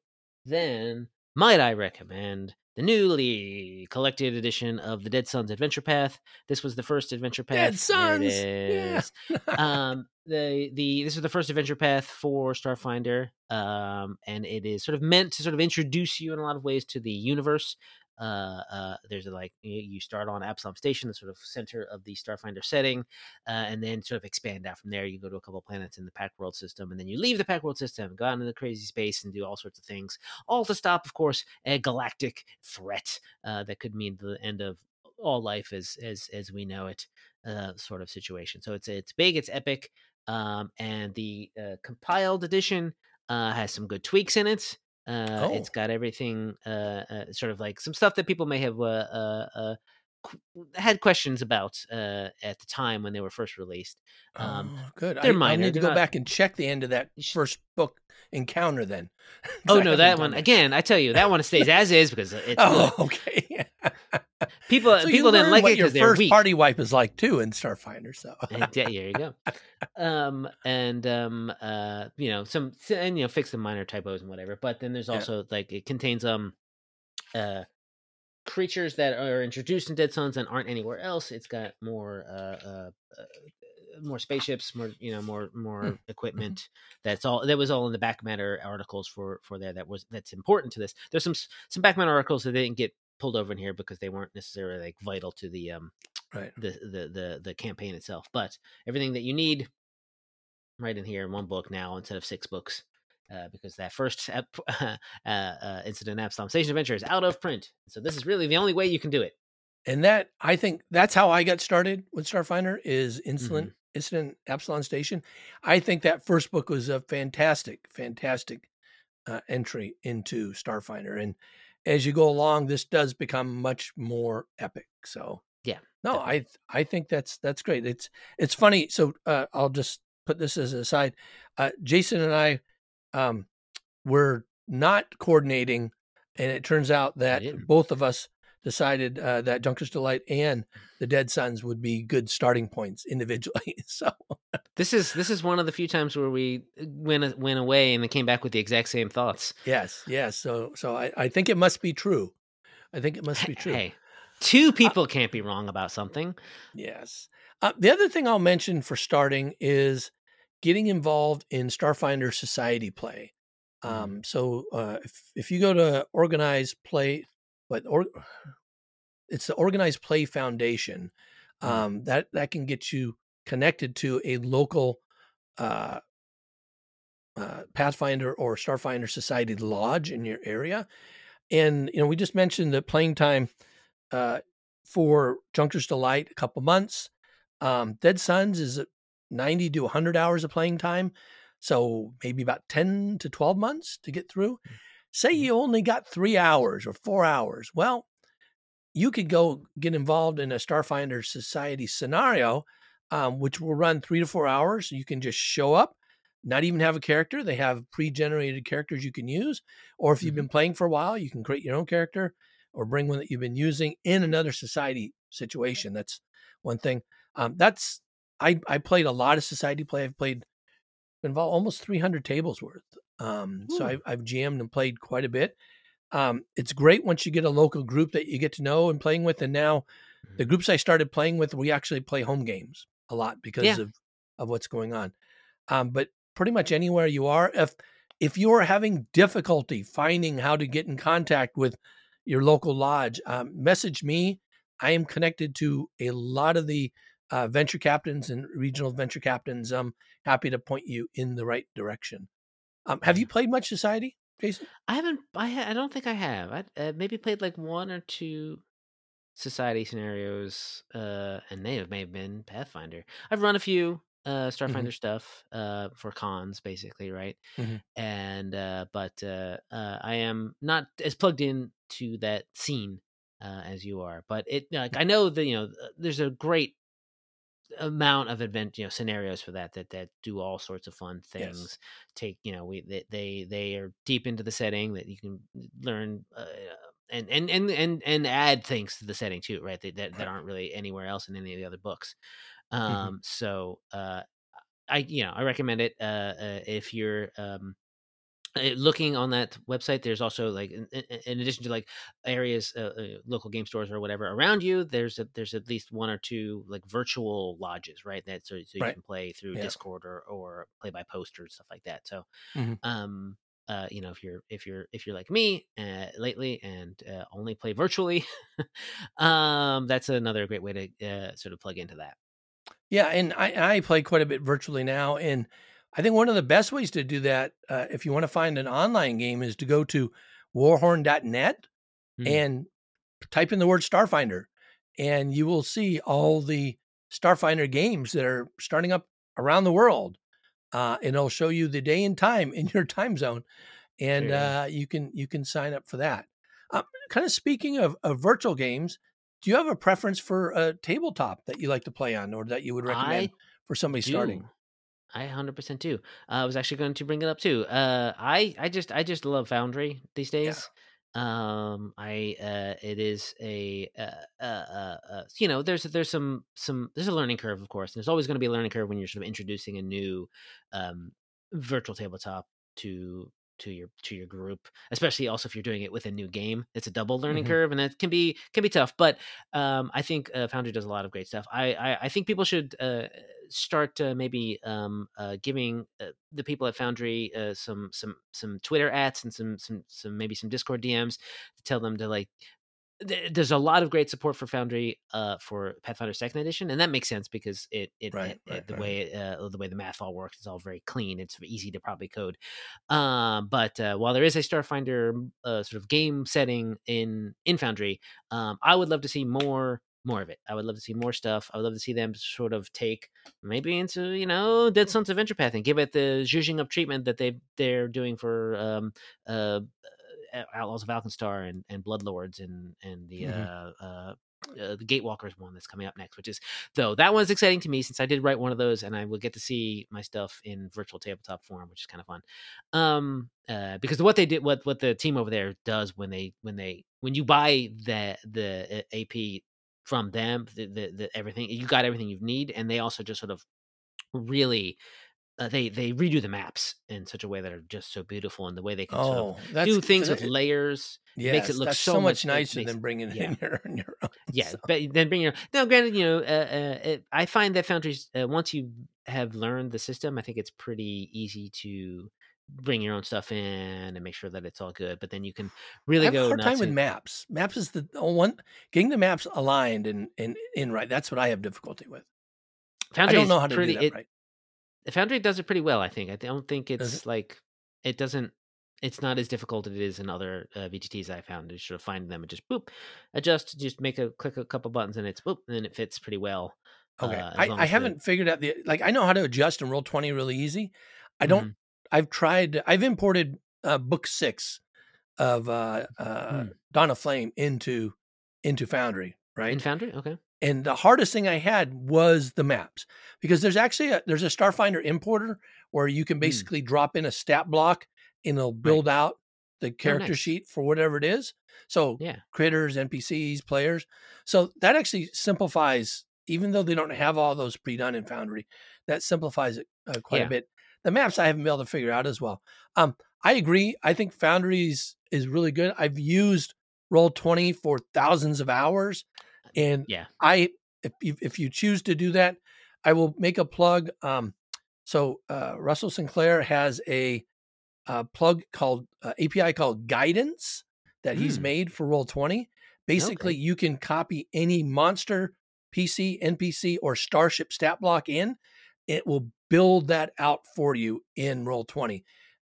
Then might I recommend the newly collected edition of the Dead Suns Adventure Path. This was the first adventure path. Dead Suns. Yeah. um, the the this is the first adventure path for Starfinder, um, and it is sort of meant to sort of introduce you in a lot of ways to the universe uh, uh, there's a, like you start on Absalom Station, the sort of center of the Starfinder setting, uh, and then sort of expand out from there. You go to a couple planets in the Pact World system, and then you leave the Pact World system, go out into the crazy space, and do all sorts of things, all to stop, of course, a galactic threat uh, that could mean the end of all life as as as we know it, uh, sort of situation. So it's it's big, it's epic, um, and the compiled edition has some good tweaks in it. Uh, oh. It's got everything, uh, uh, sort of like some stuff that people may have uh, uh, uh, had questions about at the time when they were first released. Um, oh, good. They're I, minor. I need to go not... back and check the end of that first book encounter then. oh no, that one again. I tell you, that one stays as is because it's. oh, okay. people so people didn't like it because they're weak. party wipe is like too in Starfinder. So yeah, there you go. Um, and um, uh, you know some and you know fix the minor typos and whatever. But then there's also yeah. like it contains um, uh, creatures that are introduced in Dead Suns and aren't anywhere else. It's got more uh, uh, uh more spaceships, more you know, more more mm. equipment. That's all. That was all in the back matter articles for for there. That was that's important to this. There's some some back matter articles that didn't get pulled over in here because they weren't necessarily like vital to the um right the the the the campaign itself. But everything that you need right in here in one book now instead of six books. Uh, because that first uh, uh, incident Absalom Station Adventure is out of print. So this is really the only way you can do it. And that I think that's how I got started with Starfinder is Incident mm-hmm. Incident Absalom Station. I think that first book was a fantastic, fantastic uh, entry into Starfinder, and as you go along, this does become much more epic. So yeah, no, definitely. I I think that's that's great. It's it's funny. So uh, I'll just put this as a side. Uh, Jason and I um, we're not coordinating, and it turns out that both of us decided uh, that Junker's Delight and the Dead Suns would be good starting points individually. so this is this is one of the few times where we uh, went went away and then came back with the exact same thoughts. Yes, yes. So so I, I think it must be true. I think it must be true. Hey, two uh people uh, can't be wrong about something. Yes. Uh, the other thing I'll mention for starting is getting involved in Starfinder Society play. Mm-hmm. Um, so uh, if if you go to organized play but or it's the organized play foundation mm-hmm. um, that that can get you connected to a local uh, uh, Pathfinder or Starfinder Society lodge in your area. And you know, we just mentioned the playing time uh, for Junker's Delight a couple months. Um, Dead Suns is 90 to 100 hours of playing time, so maybe about 10 to 12 months to get through. Mm-hmm. Say you only got three hours or four hours. Well, you could go get involved in a Starfinder Society scenario, um, which will run three to four hours. You can just show up, not even have a character. They have pre generated characters you can use. Or if you've mm-hmm. been playing for a while, you can create your own character or bring one that you've been using in another society situation. That's one thing. Um, that's I, I played a lot of society play. I've played involved almost 300 tables worth um, so I've, I've jammed and played quite a bit. Um, it's great once you get a local group that you get to know and playing with. And now, the mm-hmm. groups I started playing with, we actually play home games a lot because yeah. of of what's going on. Um, but pretty much anywhere you are, if if you are having difficulty finding how to get in contact with your local lodge, um, message me. I am connected to a lot of the uh, venture captains and regional venture captains. I'm happy to point you in the right direction. Um, have you played much Society, Jason? I haven't. I ha- I don't think I have. I uh, maybe played like one or two Society scenarios, uh, and they have may have been Pathfinder. I've run a few uh starfinder mm-hmm. stuff uh for cons basically right mm-hmm. and uh but uh, uh i am not as plugged in to that scene uh as you are but it like i know that you know uh, there's a great amount of event you know scenarios for that that that do all sorts of fun things yes. take you know we they, they they are deep into the setting that you can learn uh, and, and and and and add things to the setting too right that, that, that aren't really anywhere else in any of the other books Mm-hmm. Um, mm-hmm. so uh, I you know I recommend it uh, uh, if you're um, looking on that website there's also like in, in addition to like areas uh, uh, local game stores or whatever around you there's a, there's at least one or two like virtual lodges right that so, so you right. can play through yeah. discord or or play by poster and stuff like that so mm-hmm. um uh, you know, if you're if you're if you're like me uh, lately and uh, only play virtually, um, that's another great way to uh, sort of plug into that. Yeah, and I, I play quite a bit virtually now, and I think one of the best ways to do that, uh, if you want to find an online game, is to go to warhorn.net mm. and type in the word Starfinder, and you will see all the Starfinder games that are starting up around the world, uh, and it'll show you the day and time in your time zone, and uh, you can you can sign up for that. Um, kind of speaking of, of virtual games, do you have a preference for a tabletop that you like to play on or that you would recommend I for somebody do. starting? I 100% do. Uh, I was actually going to bring it up too. Uh, I I just I just love Foundry these days. Yeah. Um, I uh, it is a uh, uh, uh, you know there's there's some some there's a learning curve of course. And there's always going to be a learning curve when you're sort of introducing a new um, virtual tabletop to to your to your group especially also if you're doing it with a new game it's a double learning mm-hmm. curve and it can be can be tough but um, i think uh, foundry does a lot of great stuff i i, I think people should uh, start uh, maybe um, uh, giving uh, the people at foundry uh, some some some twitter ads and some some some maybe some discord dms to tell them to like there's a lot of great support for Foundry uh, for Pathfinder Second Edition, and that makes sense because it, it, right, it, right, it the right. way uh, the way the math all works is all very clean. It's easy to probably code. Um, but uh, while there is a Starfinder uh, sort of game setting in in Foundry, um, I would love to see more more of it. I would love to see more stuff. I would love to see them sort of take maybe into you know Dead Suns Adventure Path and give it the zhuzhing up treatment that they they're doing for um, uh, Outlaws of Alkenstar and, and Bloodlords and and the mm-hmm. uh, uh, uh, the Gatewalkers one that's coming up next, which is though that one's exciting to me since I did write one of those, and I will get to see my stuff in virtual tabletop form, which is kind of fun. Um, uh, because what they did, what what the team over there does when they when they when you buy the the uh, AP from them, the, the, the everything you got everything you need, and they also just sort of really uh, they they redo the maps in such a way that are just so beautiful and the way they can oh, sort of do things with layers yes, makes it look so, so, much, nicer than bringing yeah. in your, your own yeah so. but then bring your now granted you know uh, uh, it, i find that foundries uh, once you have learned the system i think it's pretty easy to bring your own stuff in and make sure that it's all good but then you can really I have go a hard time with maps maps is the one getting the maps aligned and and in right that's what i have difficulty with Foundry I don't know how to pretty, do that it, right Foundry does it pretty well, I think. I don't think it's it? like it doesn't. It's not as difficult as it is in other uh, VGTs I found. You sort of find them and just boop, adjust, just make a click a couple buttons and it's boop, and then it fits pretty well. Okay, uh, I, I haven't the... figured out the like. I know how to adjust and roll twenty really easy. I don't. Mm-hmm. I've tried. I've imported uh, book six of uh, uh, mm. Dawn of Flame into into Foundry. Right in Foundry. Okay. And the hardest thing I had was the maps because there's actually a, there's a Starfinder importer where you can hmm. basically mm. drop in a stat block and it'll build right. out the oh, character oh, nice. sheet for whatever it is. So yeah. critters, NPCs, players. So that actually simplifies, even though they don't have all those pre-done in Foundry, that simplifies it uh, quite yeah. a bit. The maps I haven't been able to figure out as well. Um, I agree. I think Foundry's is really good. I've used Roll Twenty for thousands of hours, and yeah, I if you, if you choose to do that, I will make a plug. Um, so uh, Russell Sinclair has a, a plug called uh, API called Guidance that mm. he's hmm. made for Roll Twenty. Basically, okay. you can copy any monster, PC, NPC, or Starship stat block in. It will build that out for you in Roll Twenty,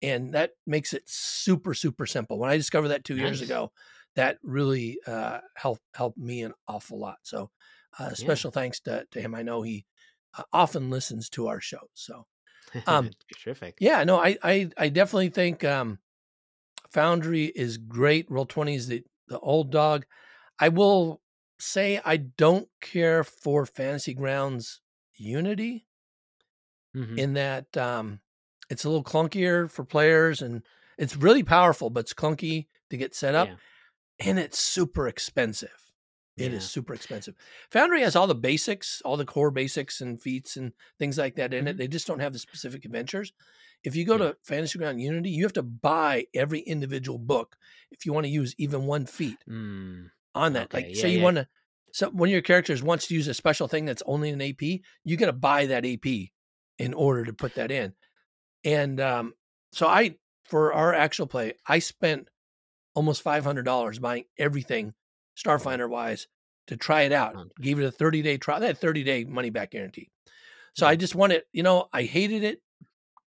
and that makes it super super simple. When I discovered that two nice. years ago, that really uh, helped helped me an awful lot. So, uh, special yeah. thanks to, to him. I know he uh, often listens to our show. So, um, terrific. Yeah, no, I, I, I definitely think um, Foundry is great. Roll Twenty is the the old dog. I will say I don't care for Fantasy Grounds Unity mm-hmm. in that um, it's a little clunkier for players and it's really powerful, but it's clunky to get set up, yeah. And it's super expensive. It yeah. is super expensive. Foundry has all the basics, all the core basics and feats and things like that in mm-hmm. it. They just don't have the specific adventures. If you go yeah. to Fantasy Ground Unity, you have to buy every individual book if you want to use even one feat mm. on that. Okay. Like, yeah, say you want to, so one of your characters wants to use a special thing that's only an AP, you got to buy that AP in order to put that in. And um, so I, for our actual play, I spent almost $500 buying everything Starfinder wise to try it out. Gave it a 30 day trial. That 30 day money back guarantee. So I just wanted, you know, I hated it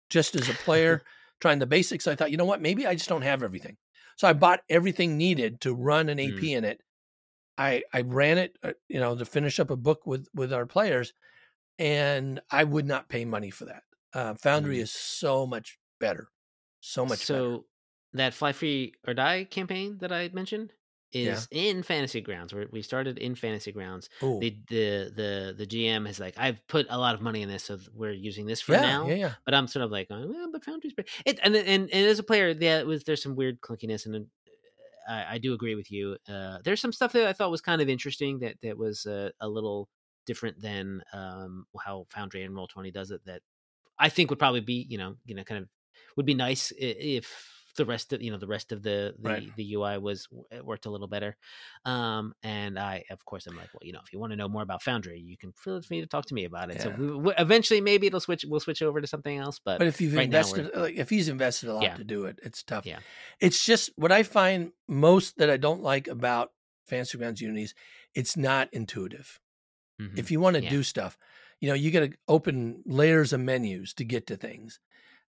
just as a player, trying the basics. I thought, you know what, maybe I just don't have everything. So I bought everything needed to run an AP mm. in it. I I ran it, uh, you know, to finish up a book with with our players, and I would not pay money for that. Uh, Foundry mm. is so much better, so much. So better. That Fly Free or Die campaign that I mentioned, is yeah. in fantasy grounds where we started in fantasy grounds the, the the the gm has like i've put a lot of money in this so we're using this for yeah, now yeah, yeah. but i'm sort of like oh, well, but foundry's it and, and and as a player yeah it was there's some weird clunkiness and I, I do agree with you uh, there's some stuff that i thought was kind of interesting that that was uh, a little different than um, how foundry and roll 20 does it that i think would probably be you know you know kind of would be nice if the rest of you know the rest of the the, right. the UI was worked a little better. Um, and I of course I'm like, well, you know, if you want to know more about Foundry, you can feel free to talk to me about it. Yeah. So we, we, eventually, maybe it'll switch. We'll switch over to something else. But but if you've right invested, like if he's invested a lot yeah. to do it, it's tough. Yeah, it's just what I find most that I don't like about Fantasy Grounds Unities. It's not intuitive. Mm-hmm. If you want to yeah. do stuff, you know, you got to open layers of menus to get to things.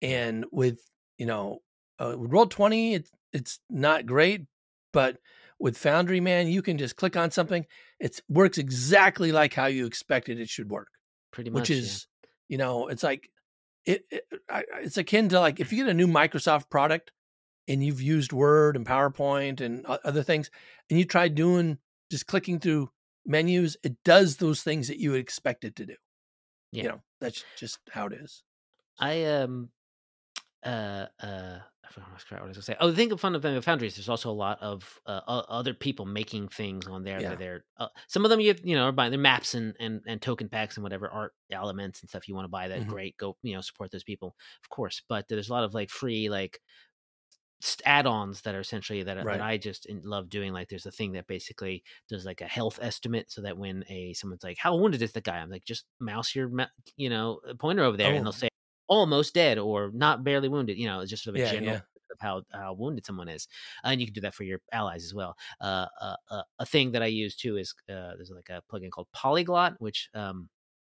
And with, you know, uh, Roll Twenty, it's it's not great, but with Foundry, man, you can just click on something. It works exactly like how you expected it should work. Pretty much, which is, yeah. you know, it's like it, it. It's akin to like if you get a new Microsoft product and you've used Word and PowerPoint and other things, and you try doing just clicking through menus, it does those things that you would expect it to do. Yeah. You know, that's just how it is. I um uh uh I forgot what I was going to say. Oh, the thing of fun of Foundries, there's also a lot of uh, other people making things on there. Yeah. They're, uh, some of them you you know are buying their maps and, and and token packs and whatever art elements and stuff you want to buy. That mm-hmm. great, go you know support those people, of course. But there's a lot of like free like add-ons that are essentially that, right. that I just love doing. Like there's a thing that basically does like a health estimate, so that when a someone's like, "How wounded is the guy?" I'm like, just mouse your you know pointer over there, oh. and they'll say almost dead or not barely wounded. You know, it's just sort of a yeah, general yeah. of how how wounded someone is, and you can do that for your allies as well. Uh, uh, uh, a thing that I use too is uh, there's like a plugin called Polyglot, which um,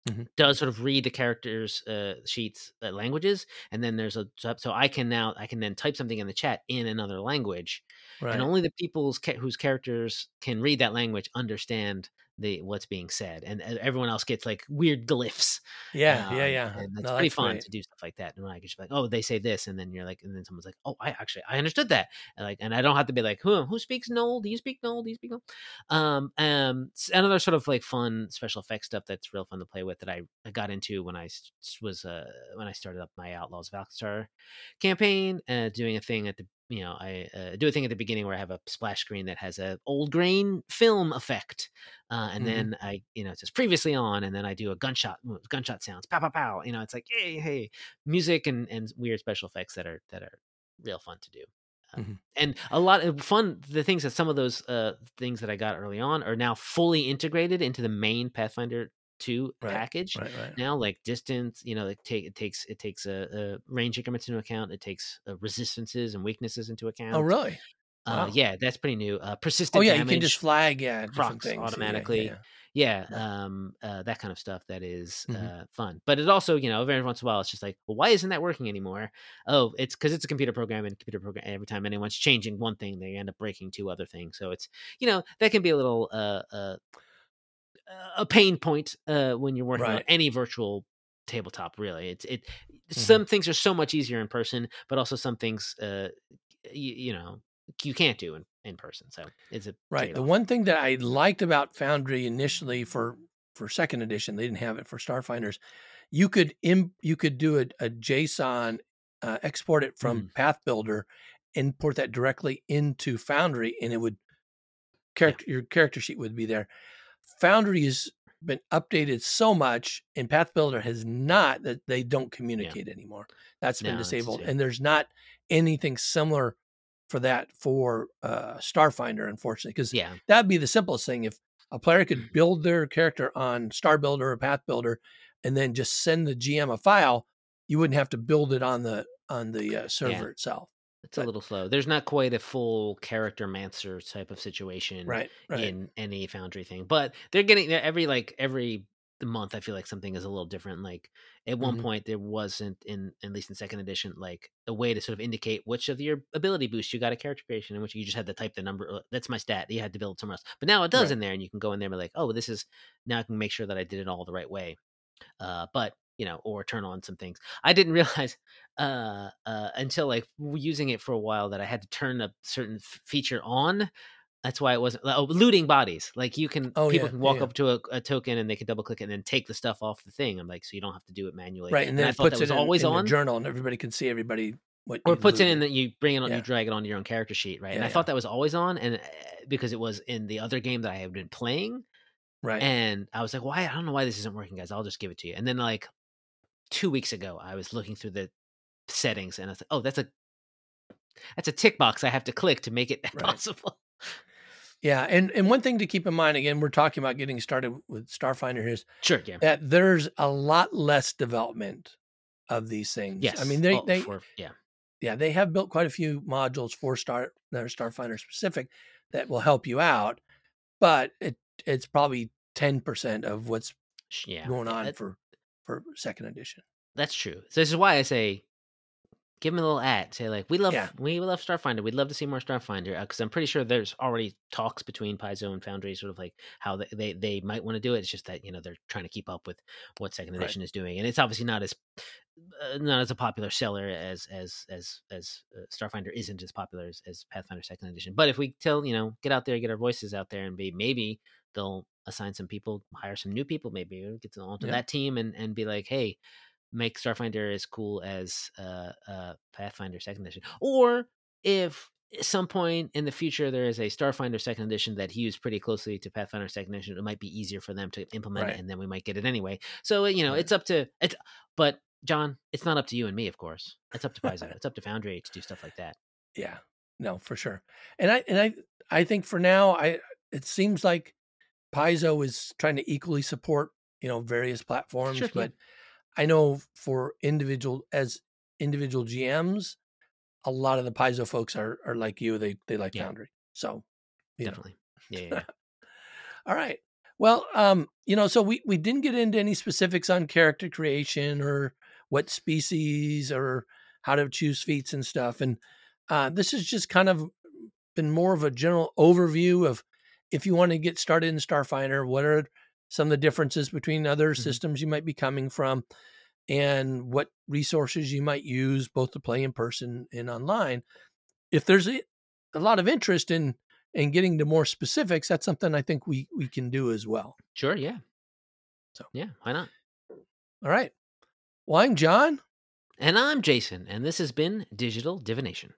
Mm-hmm. does sort of read the characters uh, sheets uh, languages and then there's a so i can now i can then type something in the chat in another language right. and only the people's whose characters can read that language understand the what's being said, and everyone else gets like weird glyphs. Yeah, um, yeah, yeah. And it's no, pretty fun great. to do stuff like that. And I just like, oh, they say this, and then you're like, and then someone's like, oh, I actually I understood that. And like, and I don't have to be like, who who speaks Gnoll? Do you speak Gnoll? Do you speak Gnoll? Um, um, another sort of like fun special effects stuff that's real fun to play with that I, I got into when I was uh when I started up my Outlaws of Alkenstar campaign, uh, doing a thing at the you know i uh, do a thing at the beginning where i have a splash screen that has a old grain film effect uh, and mm-hmm. then i you know it says previously on and then i do a gunshot gunshot sounds pow pow pow you know it's like hey hey music and and weird special effects that are that are real fun to do mm-hmm. and a lot of fun the things that some of those uh, things that i got early on are now fully integrated into the main pathfinder 2 right, package right, right. now like distance you know it, take, it takes it takes a, a range increments into account it takes uh, resistances and weaknesses into oh, account oh really uh, wow. yeah that's pretty new uh persistent oh yeah damage, you can just flag yeah procs automatically yeah, yeah, yeah, um, uh, that kind of stuff that is, mm-hmm. uh, fun. But it also, you know, every once in a while, it's just like, well, why isn't that working anymore? Oh, it's because it's a computer program, and computer program. Every time anyone's changing one thing, they end up breaking two other things. So it's, you know, that can be a little uh, uh a pain point uh, when you're working right. on any virtual tabletop. Really, it's it. Mm-hmm. Some things are so much easier in person, but also some things, uh, you, you know, you can't do in, in person. So it's a right. Trade-off. The one thing that I liked about Foundry initially for for second edition, they didn't have it for Starfinders. You could Im, you could do a, a JSON, uh, export it from mm. Path Builder, import that directly into Foundry, and it would character yeah. your character sheet would be there. Foundry has been updated so much, and Path Builder has not that they don't communicate yeah. anymore. That's been no, disabled, and there's not anything similar for that for uh, Starfinder, unfortunately, because yeah. that'd be the simplest thing. If a player could build their character on Star Builder or Path Builder, and then just send the GM a file, you wouldn't have to build it on the on the uh, server yeah. itself. It's but, a little slow. There's not quite a full character mancer type of situation right, right. in any Foundry thing, but they're getting every like every month i feel like something is a little different like at one mm-hmm. point there wasn't in at least in second edition like a way to sort of indicate which of your ability boosts you got a character creation in which you just had to type the number uh, that's my stat you had to build somewhere else but now it does right. in there and you can go in there and be like oh this is now i can make sure that i did it all the right way uh but you know or turn on some things i didn't realize uh uh until like using it for a while that i had to turn a certain f- feature on that's why it wasn't oh, looting bodies. Like you can, oh, people yeah, can walk yeah. up to a, a, token and they can double click it and then take the stuff off the thing. I'm like, so you don't have to do it manually, right? And then and it puts it in, always in on journal, and everybody can see everybody what. Or puts it in that you bring it on, yeah. you drag it onto your own character sheet, right? and I thought that was always on, and uh, because it was in the other game that I had been playing, right? And I was like, why? I don't know why this isn't working, guys. I'll just give it to you. And then like two weeks ago, I was looking through the settings, and I was like, oh, that's a that's a tick box I have to click to make it right. possible. Yeah, and and one thing to keep in mind again, we're talking about getting started with Starfinder here is sure, yeah. that there's a lot less development of these things. Yes, I mean they oh, they for, yeah yeah they have built quite a few modules for Star that are Starfinder specific that will help you out, but it it's probably ten percent of what's yeah, going on that, for for second edition. That's true. So this is why I say give them a little at say like we love yeah. we love starfinder we'd love to see more starfinder because uh, i'm pretty sure there's already talks between paizo and foundry sort of like how they they, they might want to do it it's just that you know they're trying to keep up with what second edition right. is doing and it's obviously not as uh, not as a popular seller as as as as uh, starfinder isn't as popular as, as pathfinder second edition but if we tell you know get out there get our voices out there and be maybe they'll assign some people hire some new people maybe get them onto yeah. that team and and be like hey make Starfinder as cool as uh, uh, Pathfinder Second Edition, or if at some point in the future there is a Starfinder Second Edition that hews pretty closely to Pathfinder Second Edition, it might be easier for them to implement right. it, and then we might get it anyway. So you know, right. it's up to it's, but John, it's not up to you and me, of course. It's up to Paizo. it's up to Foundry to do stuff like that. Yeah, no, for sure. And I and I I think for now, I it seems like Paizo is trying to equally support you know various platforms, sure, but. Yeah I know for individual as individual GMs, a lot of the Paizo folks are are like you. They they like yeah. Foundry. So definitely. Know. Yeah. yeah. All right. Well, um, you know, so we we didn't get into any specifics on character creation or what species or how to choose feats and stuff. And uh, this has just kind of been more of a general overview of if you want to get started in Starfinder, what are some of the differences between other mm-hmm. systems you might be coming from, and what resources you might use both to play in person and online. If there's a, a lot of interest in in getting to more specifics, that's something I think we we can do as well. Sure, yeah. So yeah, why not? All right. Well, I'm John. And I'm Jason, and this has been Digital Divination.